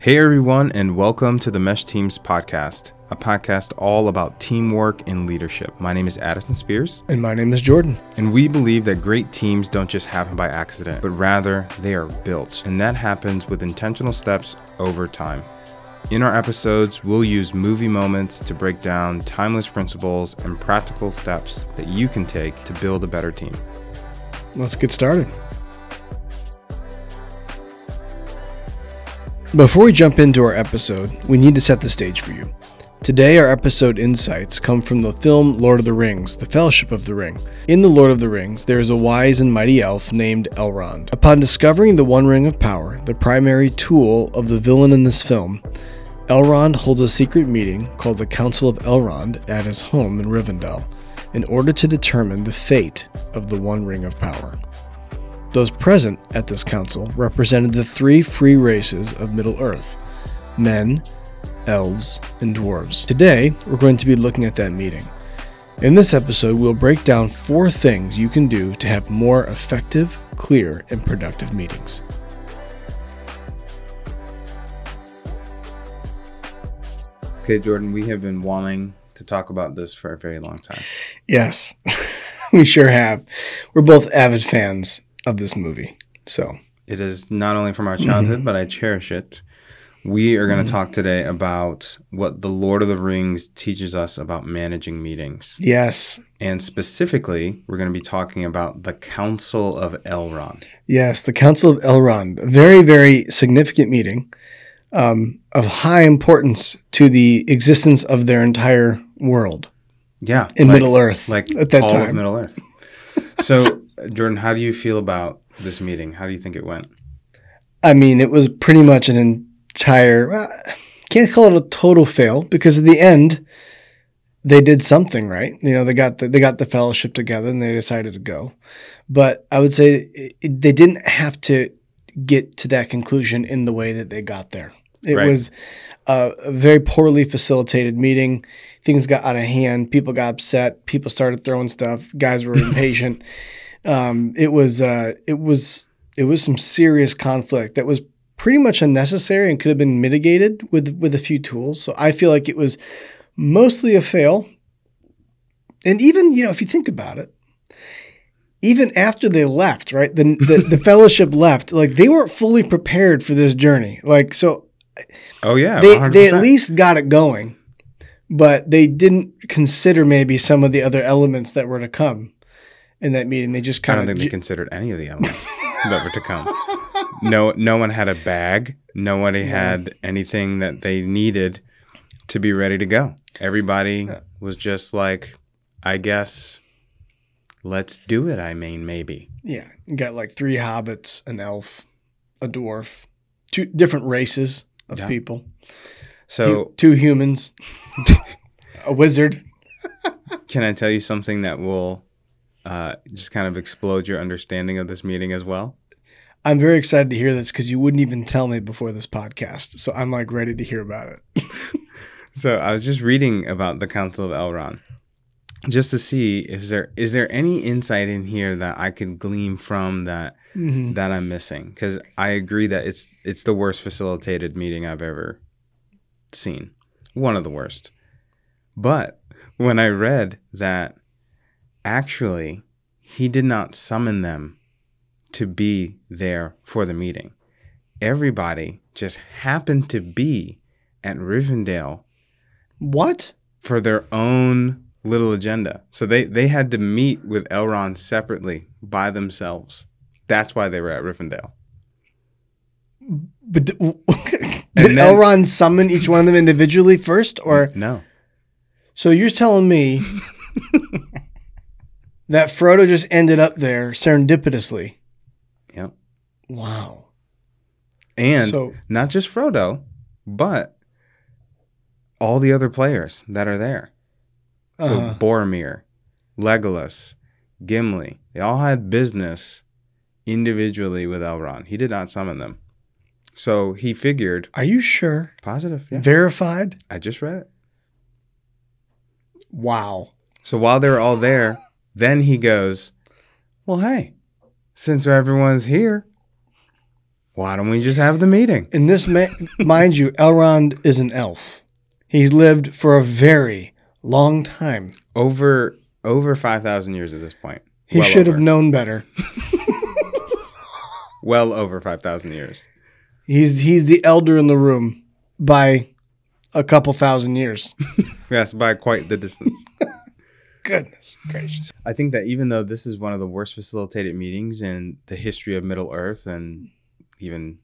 Hey everyone, and welcome to the Mesh Teams podcast, a podcast all about teamwork and leadership. My name is Addison Spears, And my name is Jordan. and we believe that great teams don't just happen by accident, but rather they are built, and that happens with intentional steps over time. In our episodes, we'll use movie moments to break down timeless principles and practical steps that you can take to build a better team. Let's get started. Before we jump into our episode, we need to set the stage for you. Today, our episode insights come from the film Lord of the Rings, The Fellowship of the Ring. In The Lord of the Rings, there is a wise and mighty elf named Elrond. Upon discovering the One Ring of Power, the primary tool of the villain in this film, Elrond holds a secret meeting called the Council of Elrond at his home in Rivendell in order to determine the fate of the One Ring of Power. Those present at this council represented the three free races of Middle Earth men, elves, and dwarves. Today, we're going to be looking at that meeting. In this episode, we'll break down four things you can do to have more effective, clear, and productive meetings. Okay, Jordan, we have been wanting to talk about this for a very long time. Yes, we sure have. We're both avid fans of this movie. So, It is not only from our childhood, but I cherish it. We are going to talk today about what the Lord of the Rings teaches us about managing meetings. yes, And specifically, we're going to be talking about the Council of Elrond. Yes, the Council of Elrond, a very, very significant meeting um, of high importance to the existence of their entire world Yeah. in like- Middle Earth Like at that all of time. Middle Earth. So, Jordan, how do you feel about this meeting? How do you think it went? I mean, it was pretty much an entire, uh, can't call it a total fail because at the end, they did something right. You know, they got the, they got the fellowship together and they decided to go. But I would say it, they didn't have to get to that conclusion in the way that they got there. It Right. was a very poorly facilitated meeting. Things got out of hand. People got upset. People started throwing stuff. Guys were impatient. Um, it was uh, it was it was some serious conflict that was pretty much unnecessary and could have been mitigated with with a few tools. So I feel like it was mostly a fail. And even you know if you think about it, even after they left, right? The the, the fellowship left, like they weren't fully prepared for this journey. Like so Oh, yeah. they 100%. they at least got it going, but they didn't consider maybe some of the other elements that were to come in that meeting. They just kind of. I don't think they considered any of the elements that were to come. No, no one had a bag. Nobody had anything that they needed to be ready to go. Everybody was just like, I guess, let's do it. I mean, maybe. yeah, you got like three hobbits, an elf, a dwarf, two different races of Yeah. people, So, two humans, a wizard. can I tell you something that will uh, just kind of explode your understanding of this meeting as well? I'm very excited to hear this because you wouldn't even tell me before this podcast, so I'm like ready to hear about it. So I was just reading about the Council of Elrond, just to see is there is there any insight in here that I could glean from that Mhm. that I'm missing? Because I agree that it's it's the worst facilitated meeting I've ever seen, one of the worst. But when I read that actually he did not summon them to be there for the meeting, everybody just happened to be at Rivendell What? for their own little agenda. So they they had to meet with Elrond separately by themselves. That's why they were at Rivendell. But did then- Elrond summon each one of them individually first, or No. so you're telling me that Frodo just ended up there serendipitously? Yep. Wow. And So- not just Frodo, but all the other players that are there. So Uh-huh. Boromir, Legolas, Gimli, they all had business individually with Elrond. He did not summon them. So he figured Are you sure? positive. Yeah. Verified? I just read it. Wow. So while they're all there, then he goes, Well, hey, since everyone's here, Why don't we just have the meeting? And this, ma- mind you, Elrond is an elf. He's lived for a very long time. Over over five thousand years at this point. He Well should have known better. well over five thousand years. He's he's the elder in the room by a couple thousand years. Yes, by quite the distance. Goodness gracious. I think that even though this is one of the worst facilitated meetings in the history of Middle Earth and even,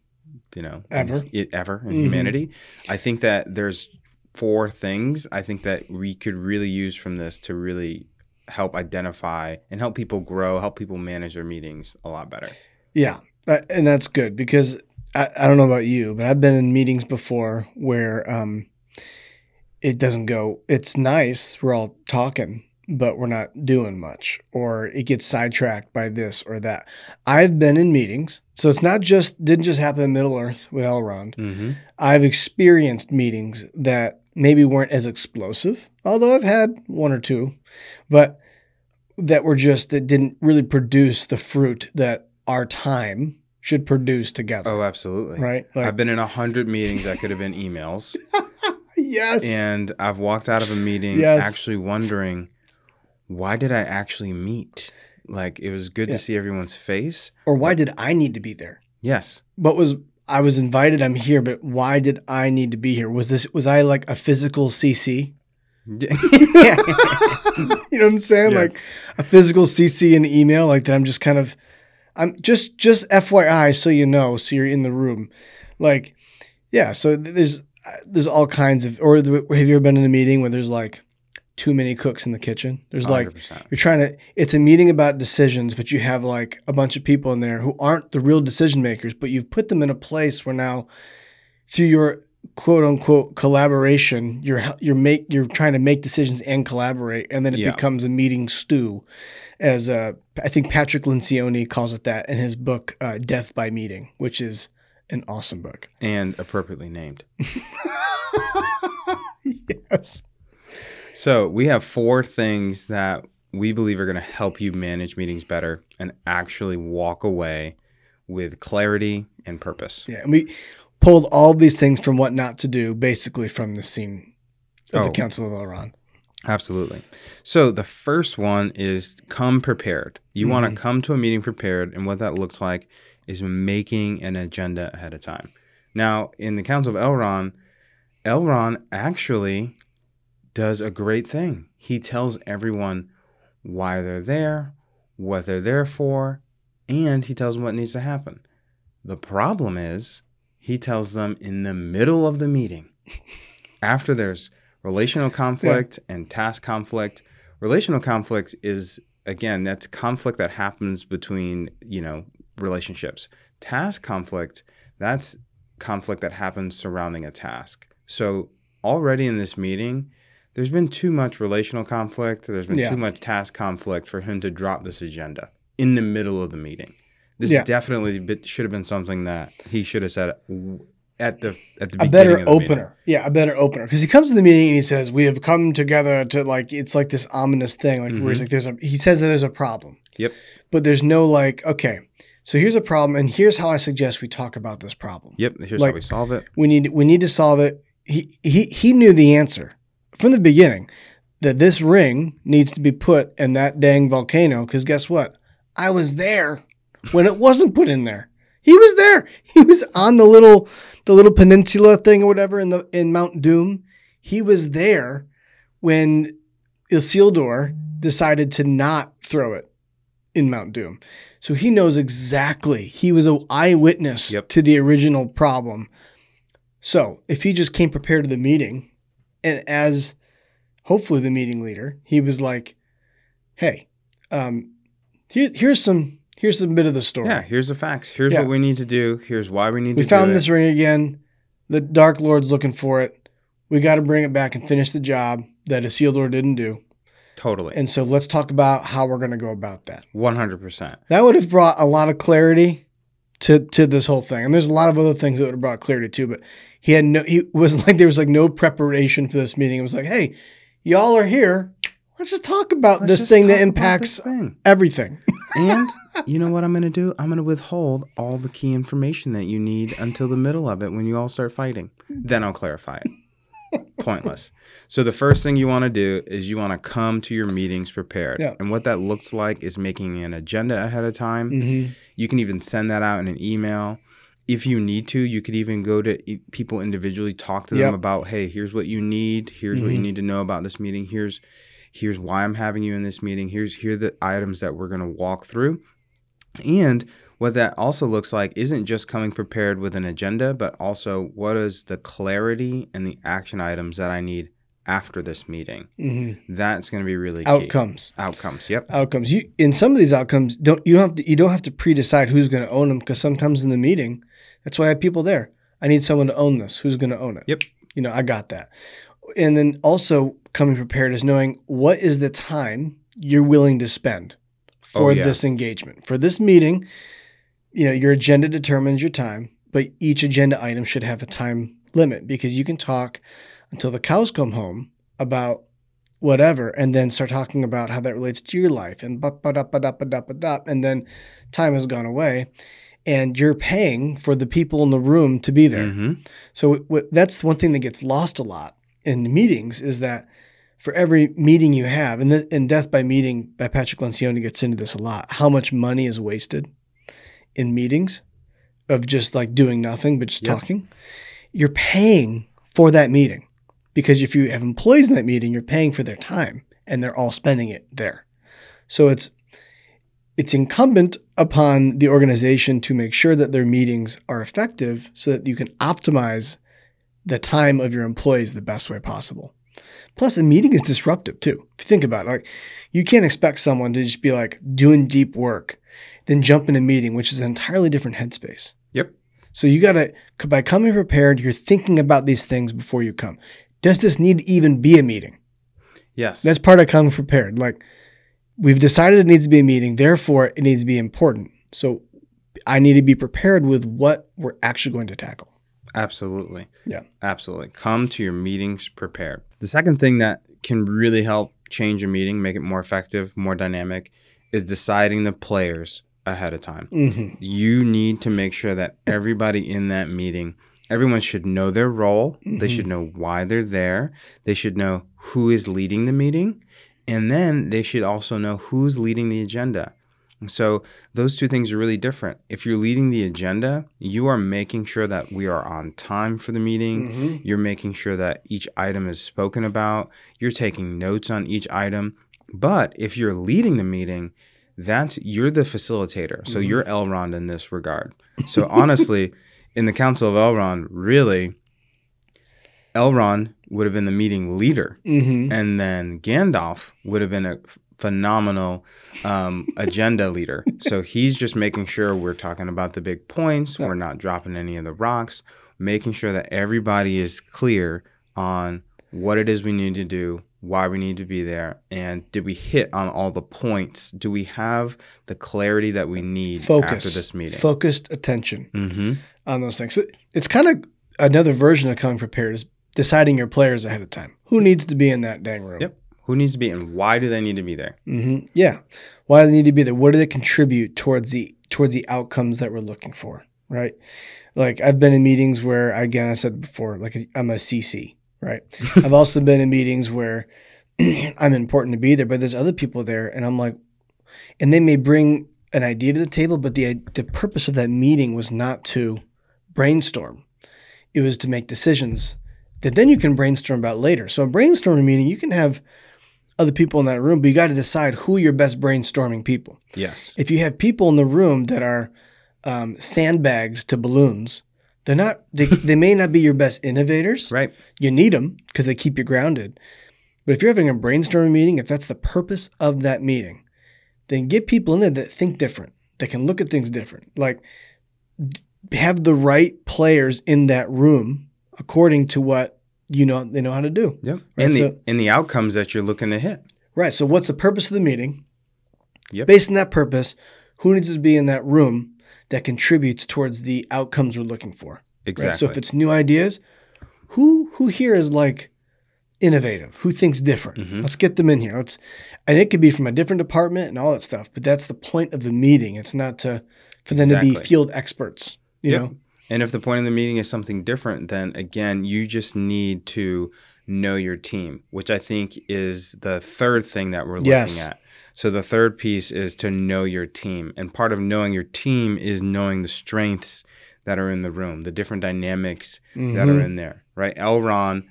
you know, Ever. i- ever in Mhm. humanity, I think that there's four things I think that we could really use from this to really help identify and help people grow, help people manage their meetings a lot better. Yeah, and that's good because I, I don't know about you, but I've been in meetings before where um, it doesn't go. It's nice, we're all talking, but we're not doing much, or it gets sidetracked by this or that. I've been in meetings, so it's not just didn't just happen in Middle Earth with Elrond. Mm-hmm. I've experienced meetings that maybe weren't as explosive, although I've had one or two, but that were just that didn't really produce the fruit that our time should produce together. Oh, absolutely. Right? Like, I've been in a hundred meetings that could have been emails, yes. and I've walked out of a meeting Yes. actually wondering, why did I actually meet? Like it was good Yeah. to see everyone's face. or why did I need to be there? Yes. What was I was invited, I'm here, but why did I need to be here? Was this was I like a physical CC? you know what I'm saying? Yes. Like a physical CC in the email, like that. I'm just kind of, I'm just just FYI, so you know, so you're in the room, like, yeah. So there's uh, there's all kinds of. Or have you ever been in a meeting where there's like too many cooks in the kitchen? There's like 100%. you're trying to. It's a meeting about decisions, but you have like a bunch of people in there who aren't the real decision makers, but you've put them in a place where now, through your quote unquote collaboration you're you're make you're trying to make decisions and collaborate and then it Yeah. becomes a meeting stew as uh, i think patrick lencioni calls it that in his book uh, death by meeting which is an awesome book and appropriately named. yes So we have four things that we believe are going to help you manage meetings better and actually walk away with clarity and purpose. yeah and we pulled all these things from what not to do basically from the scene of the Oh. council of elrond Absolutely. So the first one is come prepared. You want to mm-hmm. come to a meeting prepared, and what that looks like is making an agenda ahead of time. Now, in the Council of Elrond, Elrond actually does a great thing. He tells everyone why they're there, what they're there for, and he tells them what needs to happen. The problem is he tells them in the middle of the meeting, after there's relational conflict and task conflict. Relational conflict is again that's conflict that happens between you know relationships. Task conflict that's conflict that happens surrounding a task. So already in this meeting, there's been too much relational conflict. There's been Yeah. too much task conflict for him to drop this agenda in the middle of the meeting. This Yeah. definitely should have been something that he should have said at the at the a beginning better of the meeting. opener. Yeah, a better opener. Because he comes to the meeting and he says, "We have come together to like." It's like this ominous thing, like where he's Mhm. like, "There's a." He says that there's a problem. Yep. But there's no like, okay, so here's a problem, and here's how I suggest we talk about this problem. Yep. Here's Like- how we solve it. We need we need to solve it. He he he knew the answer from the beginning that this ring needs to be put in that dang volcano. Because guess what? I was there when it wasn't put in there. He was there. He was on the little the little peninsula thing or whatever in the in Mount Doom. He was there when Isildur decided to not throw it in Mount Doom. So he knows exactly. He was an eyewitness Yep. to the original problem. So if he just came prepared to the meeting, and as hopefully the meeting leader, he was like, "Hey, um, here, here's some here's some bit of the story. Yeah. Here's the facts. Here's Yeah. what we need to do. Here's why we need we to We found this ring again. The Dark Lord's looking for it. We got to bring it back and finish the job that Isildur didn't do. Totally. And so let's talk about how we're going to go about that. One hundred percent. That would have brought a lot of clarity to to this whole thing. And there's a lot of other things that would have brought clarity too. But he had no. He was like there was like no preparation for this meeting. It was like, hey, y'all are here. Let's just talk about this thing that impacts thing. everything. And you know what I'm going to do? I'm going to withhold all the key information that you need until the middle of it when you all start fighting. Then I'll clarify it. Pointless. So the first thing you want to do is you want to come to your meetings prepared. Yeah. And what that looks like is making an agenda ahead of time. Mm-hmm. You can even send that out in an email. If you need to, you could even go to e- people individually, talk to them Yep. about, hey, here's what you need. Here's what you Mhm. need to know about this meeting. Here's here's why I'm having you in this meeting. Here's here are the items that we're gonna walk through. And what that also looks like isn't just coming prepared with an agenda, but also what is the clarity and the action items that I need after this meeting. Mm-hmm. That's going to be really key. Outcomes. Outcomes. Yep. Outcomes. You in some of these outcomes don't you don't have to you don't have to pre-decide who's going to own them because sometimes in the meeting, that's why I have people there. I need someone to own this. Who's going to own it? Yep. You know, I got that. And then also coming prepared is knowing what is the time you're willing to spend for Oh, yeah. this engagement. For this meeting, you know, your agenda determines your time, but each agenda item should have a time limit because you can talk until the cows come home about whatever and then start talking about how that relates to your life and ba ba da ba da ba da ba da and then time has gone away and you're paying for the people in the room to be there. hmm So what, that's one thing that gets lost a lot in meetings is that for every meeting you have, and, the, and Death by Meeting by Patrick Lencioni gets into this a lot, how much money is wasted in meetings of just like doing nothing but just Yep. talking. You're paying for that meeting because if you have employees in that meeting, you're paying for their time and they're all spending it there. So it's it's incumbent upon the organization to make sure that their meetings are effective so that you can optimize the time of your employees the best way possible. Plus, a meeting is disruptive too. If you think about it, like you can't expect someone to just be like doing deep work, then jump in a meeting, which is an entirely different headspace. Yep. So you gotta by coming prepared, you're thinking about these things before you come. Does this need to even be a meeting? Yes. That's part of coming prepared. Like we've decided it needs to be a meeting, therefore it needs to be important. So I need to be prepared with what we're actually going to tackle. Absolutely. Yeah. Absolutely. Come to your meetings prepared. The second thing that can really help change a meeting, make it more effective, more dynamic, is deciding the players ahead of time. Mm-hmm. You need to make sure that everybody in that meeting, everyone should know their role. They Mhm. should know why they're there. They should know who is leading the meeting. And then they should also know who's leading the agenda. So those two things are really different. If you're leading the agenda, you are making sure that we are on time for the meeting. Mm-hmm. You're making sure that each item is spoken about. You're taking notes on each item. But if you're leading the meeting, that's you're the facilitator. So Mhm. you're Elrond in this regard. So honestly, in the Council of Elrond, really, Elrond would have been the meeting leader, Mm-hmm. and then Gandalf would have been a phenomenal um, agenda leader. So he's just making sure we're talking about the big points. Yeah. We're not dropping any of the rocks. Making sure that everybody is clear on what it is we need to do, why we need to be there, and did we hit on all the points? Do we have the clarity that we need Focus. after this meeting? Focused attention mm-hmm. on those things. So it's kind of another version of coming prepared is deciding your players ahead of time. Who needs to be in that dang room? Yep. Who needs to be and why do they need to be there? Mm-hmm. Yeah. Why do they need to be there? What do they contribute towards the towards the outcomes that we're looking for? Right. Like I've been in meetings where, again, I said before, like I'm a CC. Right. I've also been in meetings where I'm important to be there, but there's other people there, and I'm like, and they may bring an idea to the table, but the the purpose of that meeting was not to brainstorm. It was to make decisions that then you can brainstorm about later. So a brainstorming meeting, you can have other people in that room, but you got to decide who your best brainstorming people. Yes. If you have people in the room that are um, sandbags to balloons, they're not. They, they may not be your best innovators. Right. You need them because they keep you grounded. But if you're having a brainstorming meeting, if that's the purpose of that meeting, then get people in there that think different, that can look at things different. Like d- have the right players in that room according to what you know they know how to do. Yep. Right, and the so- and the outcomes that you're looking to hit. Right. So what's the purpose of the meeting? Yep. Based on that purpose, who needs to be in that room that contributes towards the outcomes we're looking for? Exactly. Right. So if it's new ideas, who who here is like innovative? Who thinks different? Mhm. Let's get them in here. Let's, and it could be from a different department and all that stuff. But that's the point of the meeting. It's not to for them to be field experts. You Yep. know, And if the point of the meeting is something different, then again, you just need to know your team, which I think is the third thing that we're looking Yes. at. So the third piece is to know your team. And part of knowing your team is knowing the strengths that are in the room, the different dynamics that Mhm. are in there, right? Elrond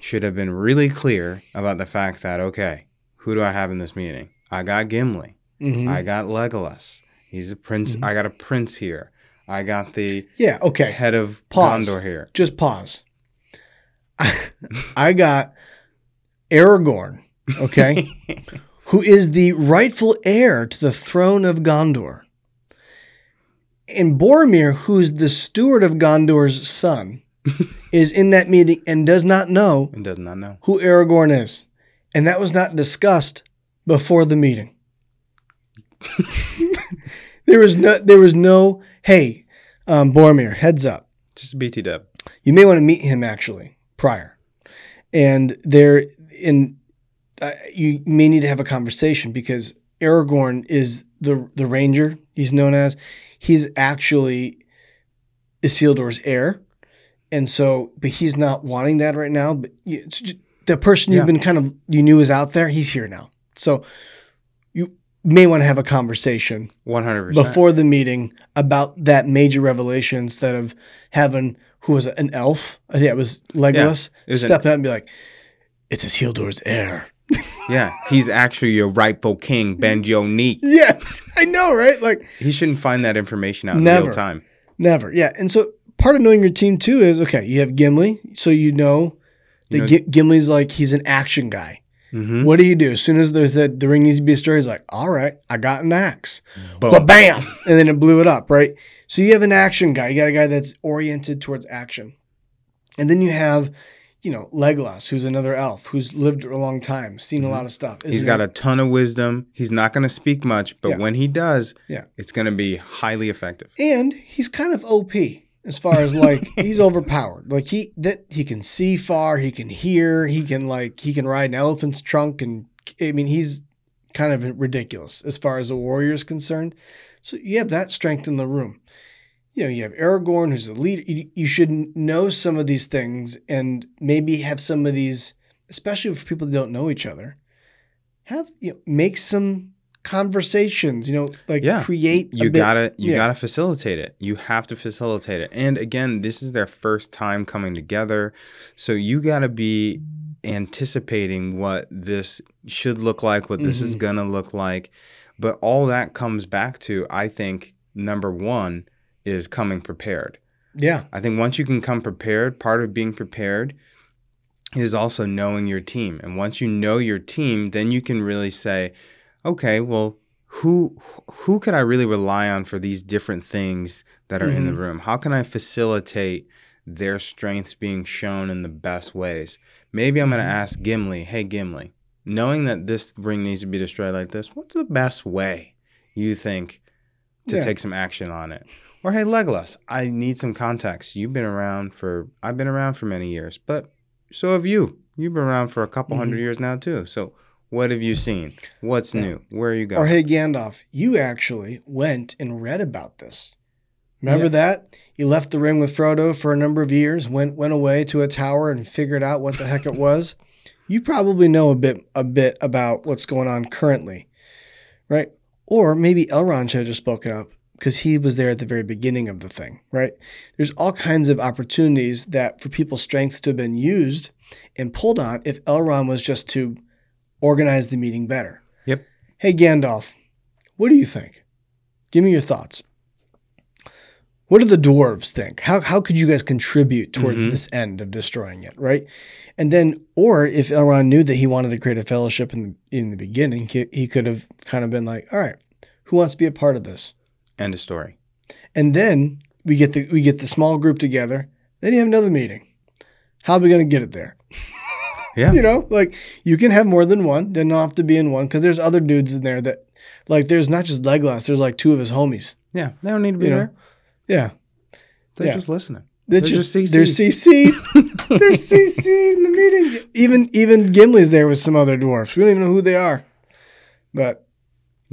should have been really clear about the fact that, okay, who do I have in this meeting? I got Gimli. Mhm. I got Legolas. He's a prince. Mm-hmm. I got a prince here. I got the yeah. Okay. head of Pause. Gondor here. Just pause. I got Aragorn. Okay. who is the rightful heir to the throne of Gondor. And Boromir, who's the steward of Gondor's son, is in that meeting and does not know and does not know. who Aragorn is. And that was not discussed before the meeting. there was no there was no, hey, um, Boromir, heads up. Just BT dub. You may want to meet him actually prior, and there in uh, you may need to have a conversation because Aragorn is the the ranger. He's known as he's actually Isildur's heir, and so but he's not wanting that right now. But you, it's ju- the person you've Yeah. been kind of you knew is out there. He's here now, so you may want to have a conversation One hundred percent. before the meeting about that major revelation instead of having who was an elf? I think it was Legolas it was an- step out and be like, "It's Isildur's heir." Yeah, he's actually your rightful king, Ben Neek. yes, I know, right? Like He shouldn't find that information out in real time. never, yeah. And so part of knowing your team too is okay. You have Gimli, so you know that You know- Gi- Gimli's like he's an action guy. Mm-hmm. What do you do as soon as there's that the ring needs to be destroyed? He's like, "All right, I got an axe." Ba bam, and then it blew it up, right? So you have an action guy. You got a guy that's oriented towards action, and then you have, you know, Legolas, who's another elf who's lived a long time, seen a lot of stuff. Mm-hmm. He's got a ton of wisdom. He's not going to speak much, but Yeah. when he does, Yeah. it's going to be highly effective. and he's kind of OP as far as like he's overpowered. Like he that he can see far, he can hear, he can like he can ride an elephant's trunk, and I mean he's kind of ridiculous as far as a warrior is concerned. So you have that strength in the room. You know, you have Aragorn, who's a leader. You, you should know some of these things and maybe have some of these, especially for people that don't know each other. Have you know, make some conversations. You know, like Yeah. create. You bit- gotta you yeah. gotta facilitate it. You have to facilitate it. And again, this is their first time coming together, so you gotta be anticipating what this should look like, what this is Mhm. gonna look like. But all that comes back to, I think, number one is coming prepared. Yeah. I think once you can come prepared, part of being prepared is also knowing your team. And once you know your team, then you can really say, okay, well, who who could I really rely on for these different things that are in the Mhm. room? How can I facilitate their strengths being shown in the best ways? Maybe I'm going to Mhm. ask Gimli, "Hey Gimli, knowing that this ring needs to be destroyed like this, what's the best way you think to Yeah. take some action on it?" Or hey Legolas, I need some context. You've been around for I've been around for many years, but so have you. You've been around for a couple hundred Mhm. years now too. So what have you seen? What's Yeah. new? Where are you going? Or hey Gandalf, you actually went and read about this. Remember Yeah. that? You left the ring with Frodo for a number of years, went went away to a tower and figured out what the heck it was. You probably know a bit a bit about what's going on currently. Right? Or maybe Elrond should have just spoken up because he was there at the very beginning of the thing, right? There's all kinds of opportunities that for people's strengths to have been used and pulled on if Elrond was just to organize the meeting better. Yep. Hey Gandalf, what do you think? Give me your thoughts. What do the dwarves think? How, how could you guys contribute towards Mhm. this end of destroying it, right? And then, or if Elrond knew that he wanted to create a fellowship in the, in the beginning, he, he could have kind of been like, all right, who wants to be a part of this? End of story. And then we get the we get the small group together. Then you have another meeting. How are we going to get it there? Yeah. You know, like you can have more than one. Doesn't have to be in one because there's other dudes in there that, like, there's not just Legolas. There's like two of his homies. Yeah. They don't need to be You know? there. Yeah, They're Yeah. just listening. They're, They're just, just they're. CC. they're CC in the meeting. Even even Gimli's there with some other dwarfs. We don't even know who they are, but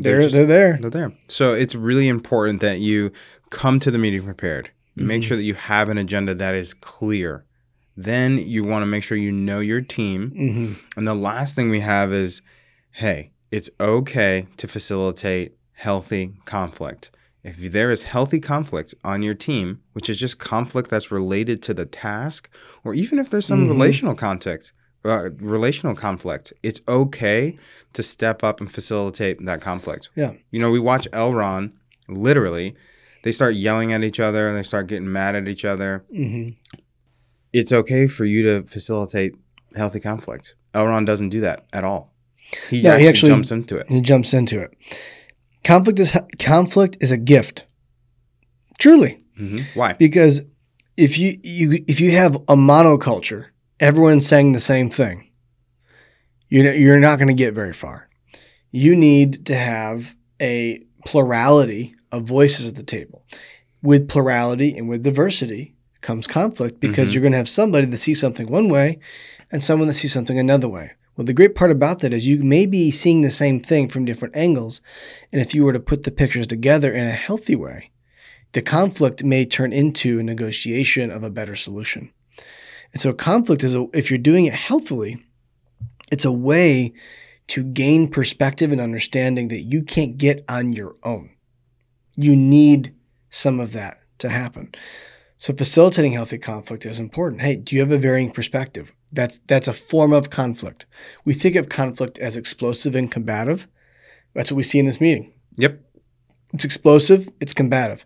they're they're, just- there. They're there. So it's really important that you come to the meeting prepared. Make sure that you have an agenda that is clear. Then you want to make sure you know your team. hmm And the last thing we have is hey, it's okay to facilitate healthy conflict. If there is healthy conflict on your team, which is just conflict that's related to the task, or even if there's some Mhm. relational context, uh, relational conflict, it's okay to step up and facilitate that conflict. Yeah. You know, we watch Elrond literally, they start yelling at each other and they start getting mad at each other. hmm It's okay for you to facilitate healthy conflict. Elrond doesn't do that at all. He, No, he actually, actually- jumps into it. He jumps into it. Conflict is conflict is a gift. Truly, hmm Why? because if you, you if you have a monoculture, everyone's saying the same thing. You know, you're not going to get very far. You need to have a plurality of voices at the table. With plurality and with diversity comes conflict because Mhm. you're going to have somebody that sees something one way and someone that sees something another way. Well, the great part about that is you may be seeing the same thing from different angles. And if you were to put the pictures together in a healthy way, the conflict may turn into a negotiation of a better solution. And so, conflict is, a, if you're doing it healthily, it's a way to gain perspective and understanding that you can't get on your own. You need some of that to happen. So, facilitating healthy conflict is important. Hey, do you have a varying perspective? That's that's a form of conflict. We think of conflict as explosive and combative. That's what we see in this meeting. Yep. It's explosive, it's combative.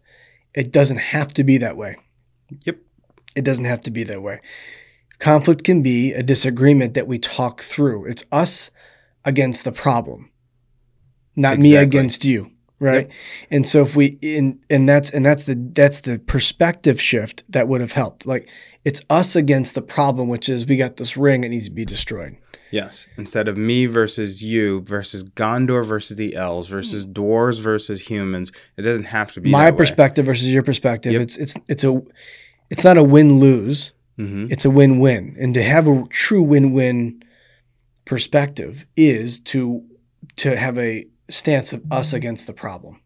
It doesn't have to be that way. Yep. It doesn't have to be that way. Conflict can be a disagreement that we talk through. It's us against the problem, not me against you, right? And so if we in and that's and that's the that's the perspective shift that would have helped. Like it's us against the problem, which is we got this ring that needs to be destroyed. Yes. Instead of me versus you versus Gondor versus the elves versus dwarves versus humans, it doesn't have to be My that way. perspective versus your perspective. Yep. It's it's it's a it's not a win lose. Mhm. it's a win-win and to have a true win-win perspective is to to have a stance of us against the problem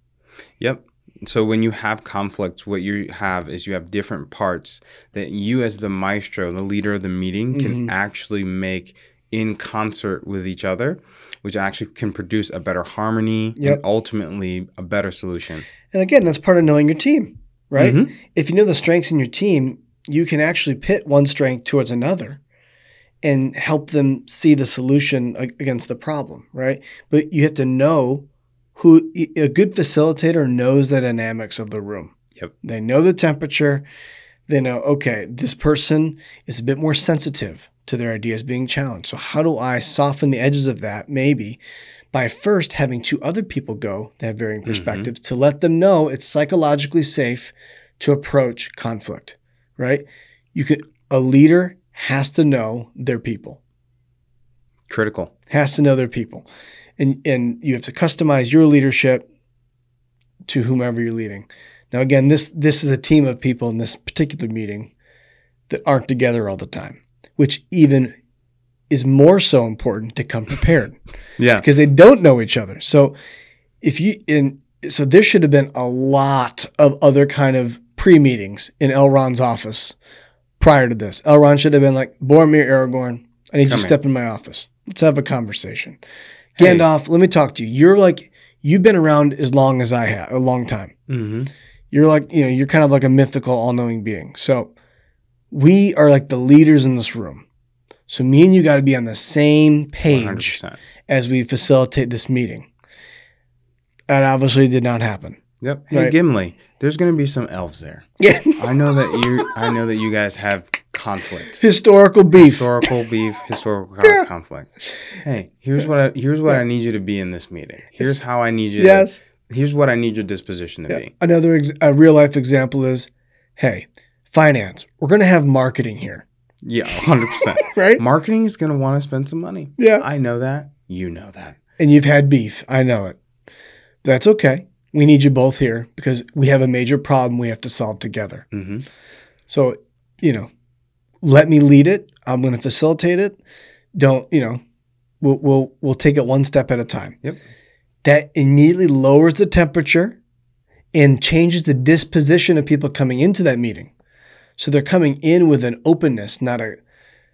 Yep. So when you have conflict, what you have is you have different parts that you, as the maestro, the leader of the meeting, can Mhm. actually make in concert with each other, which actually can produce a better harmony Yep. and ultimately a better solution. and again that's part of knowing your team right Mhm. if you know the strengths in your team you can actually pit one strength towards another and help them see the solution against the problem right but you have to know who a good facilitator knows the dynamics of the room Yep. They know the temperature. They know, okay, this person is a bit more sensitive to their ideas being challenged. So, how do I soften the edges of that? Maybe by first having two other people go that have varying mm-hmm. perspectives to let them know it's psychologically safe to approach conflict, right? You could, a leader has to know their people Critical. has to know their people. And and you have to customize your leadership to whomever you're leading. Now again, this this is a team of people in this particular meeting that aren't together all the time, which even is more so important to come prepared Yeah. because they don't know each other. So if you in so there should have been a lot of other kind of pre-meetings in Elrond's office prior to this. Elrond should have been like, Boromir Aragorn, I need you to step in my office. Let's have a conversation. Hey. Gandalf, let me talk to you. You're like you've been around as long as I have, a long time. hmm You're like, you know, you're kind of like a mythical, all-knowing being. So we are like the leaders in this room. So me and you got to be on the same page 100%. as we facilitate this meeting. That obviously did not happen. Yep. Hey, Right. Gimli, there's going to be some elves there. Yeah. I know that you. I know that you guys have conflict. Historical beef. historical beef, historical con- conflict. Hey, here's what I here's what I need you to be in this meeting. Here's how I need you. yes. To, here's what I need your disposition to Yeah. be. Another ex- a real life example is, hey, finance. We're going to have marketing here, Yeah, hundred percent. right? Marketing is going to want to spend some money. Yeah. I know that. You know that. And you've had beef. I know it. That's okay. We need you both here because we have a major problem we have to solve together. hmm So you know, let me lead it. I'm going to facilitate it. Don't, you know, we'll, we'll, we'll take it one step at a time. Yep. That immediately lowers the temperature and changes the disposition of people coming into that meeting. So they're coming in with an openness, not a,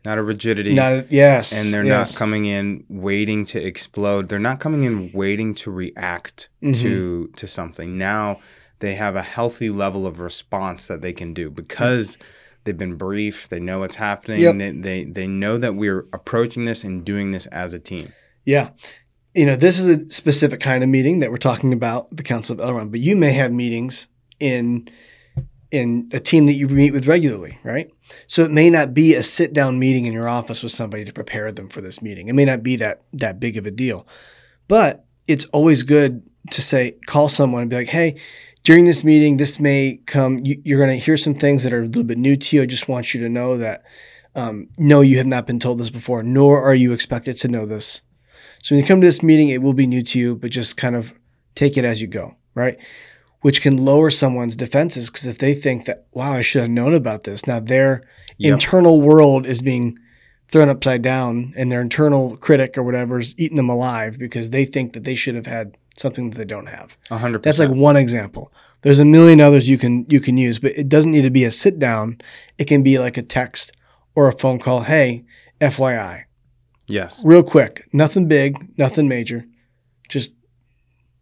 Not a rigidity. not a, yes. and they're yes. not coming in waiting to explode. They're not coming in waiting to react Mm-hmm. to to something. Now they have a healthy level of response that they can do because they've been briefed. They know what's happening. Yep. They, they they know that we're approaching this and doing this as a team. Yeah. You know, this is a specific kind of meeting that we're talking about, the Council of Elrond, but you may have meetings in in a team that you meet with regularly, right? So it may not be a sit down meeting in your office with somebody to prepare them for this meeting. It may not be that that big of a deal. But it's always good to say call someone and be like, "Hey, during this meeting, this may come you, you're going to hear some things that are a little bit new to you. I just want you to know that um, no, you have not been told this before, nor are you expected to know this. So when you come to this meeting, it will be new to you, but just kind of take it as you go, right? Which can lower someone's defenses because if they think that, wow, I should have known about this, now their Yep. internal world is being thrown upside down and their internal critic or whatever is eating them alive because they think that they should have had something that they don't have. A hundred That's like one example. There's a million others you can you can use, but it doesn't need to be a sit down. It can be like a text or a phone call. Hey, FYI, yes. real quick, nothing big, nothing major. Just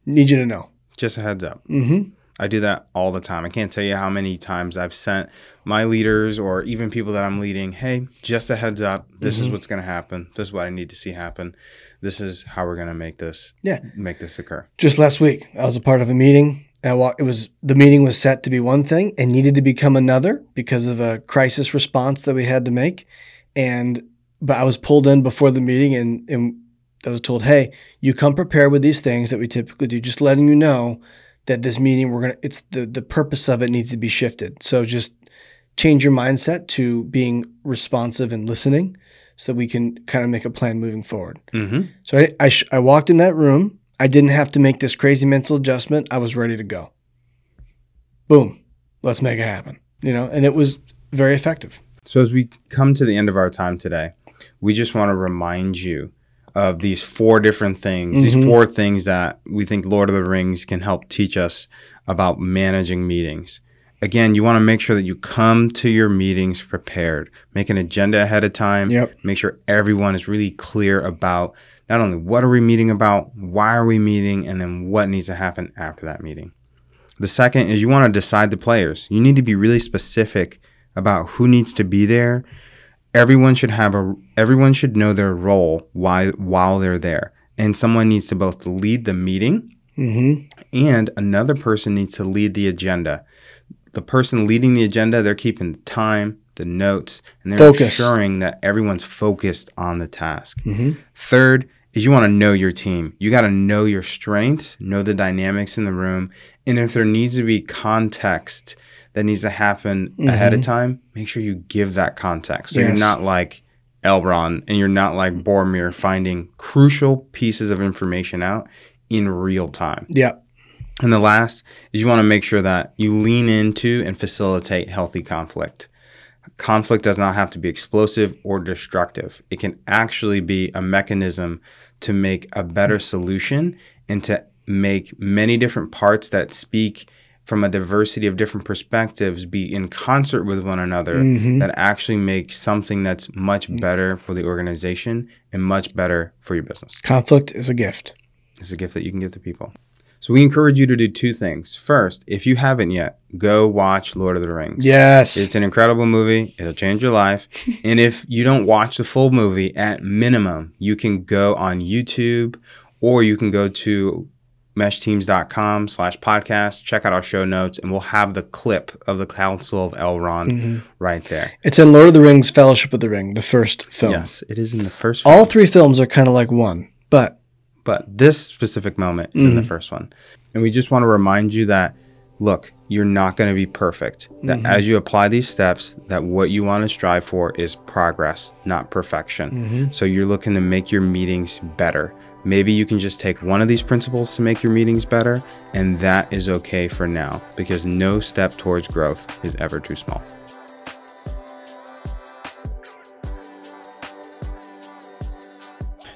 need you to know. Just a heads up. Mm-hmm. I do that all the time. I can't tell you how many times I've sent my leaders or even people that I'm leading, hey, just a heads up. This is what's going to happen. This is what I need to see happen. This is how we're going to make this Yeah. make this occur. Just last week, I was a part of a meeting. I wa- it was the meeting was set to be one thing and needed to become another because of a crisis response that we had to make. And but I was pulled in before the meeting and, and I was told, "Hey, you come prepared with these things that we typically do. Just letting you know that this meeting we're gonna. It's the the purpose of it needs to be shifted. So just change your mindset to being responsive and listening, so that we can kind of make a plan moving forward." Mm-hmm. So I, I, sh- I walked in that room. I didn't have to make this crazy mental adjustment. I was ready to go. Boom. Let's make it happen. You know, and it was very effective. So as we come to the end of our time today, we just want to remind you of these four different things, these mm-hmm. four things that we think Lord of the Rings can help teach us about managing meetings. Again, you want to make sure that you come to your meetings prepared. Make an agenda ahead of time. Yep. Make sure everyone is really clear about not only what are we meeting about, why are we meeting, and then what needs to happen after that meeting. The second is you want to decide the players. You need to be really specific about who needs to be there. Everyone should have a everyone should know their role while while they're there. And someone needs to both lead the meeting Mm-hmm. and another person needs to lead the agenda. The person leading the agenda, they're keeping the time, the notes, and they're Focus. ensuring that everyone's focused on the task. Mm-hmm. Third is you want to know your team. You got to know your strengths, know the dynamics in the room, and if there needs to be context that needs to happen ahead of mm-hmm. time, make sure you give that context. So Yes. you're not like Elrond and you're not like Boromir finding crucial pieces of information out in real time. Yeah. And the last is you want to make sure that you lean into and facilitate healthy conflict. Conflict does not have to be explosive or destructive. It can actually be a mechanism to make a better solution and to make many different parts that speak from a diversity of different perspectives be in concert with one another Mhm. that actually make something that's much better for the organization and much better for your business. Conflict is a gift. It's a gift that you can give to people. So we encourage you to do two things. First, if you haven't yet, go watch Lord of the Rings. Yes. It's an incredible movie. It'll change your life. and if you don't watch the full movie, at minimum, you can go on YouTube or you can go to meshteams.com slash podcast, check out our show notes, and we'll have the clip of the Council of Elrond Mm-hmm. right there. it's in Lord of the Rings Fellowship of the Ring, the first film. Yes, it is in the first film. All three films are kind of like one, but but this specific moment is in the mm-hmm. first one. And we just want to remind you that look, you're not going to be perfect. That mm-hmm. as you apply these steps, that what you want to strive for is progress, not perfection. Mm-hmm. So you're looking to make your meetings better. Maybe you can just take one of these principles to make your meetings better, and that is okay for now because no step towards growth is ever too small.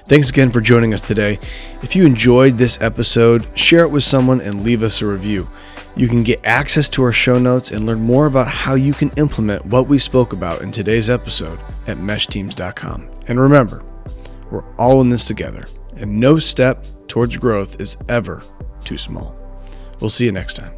Thanks again for joining us today. If you enjoyed this episode, share it with someone and leave us a review. You can get access to our show notes and learn more about how you can implement what we spoke about in today's episode at meshteams.com. And remember, we're all in this together and no step towards growth is ever too small. We'll see you next time.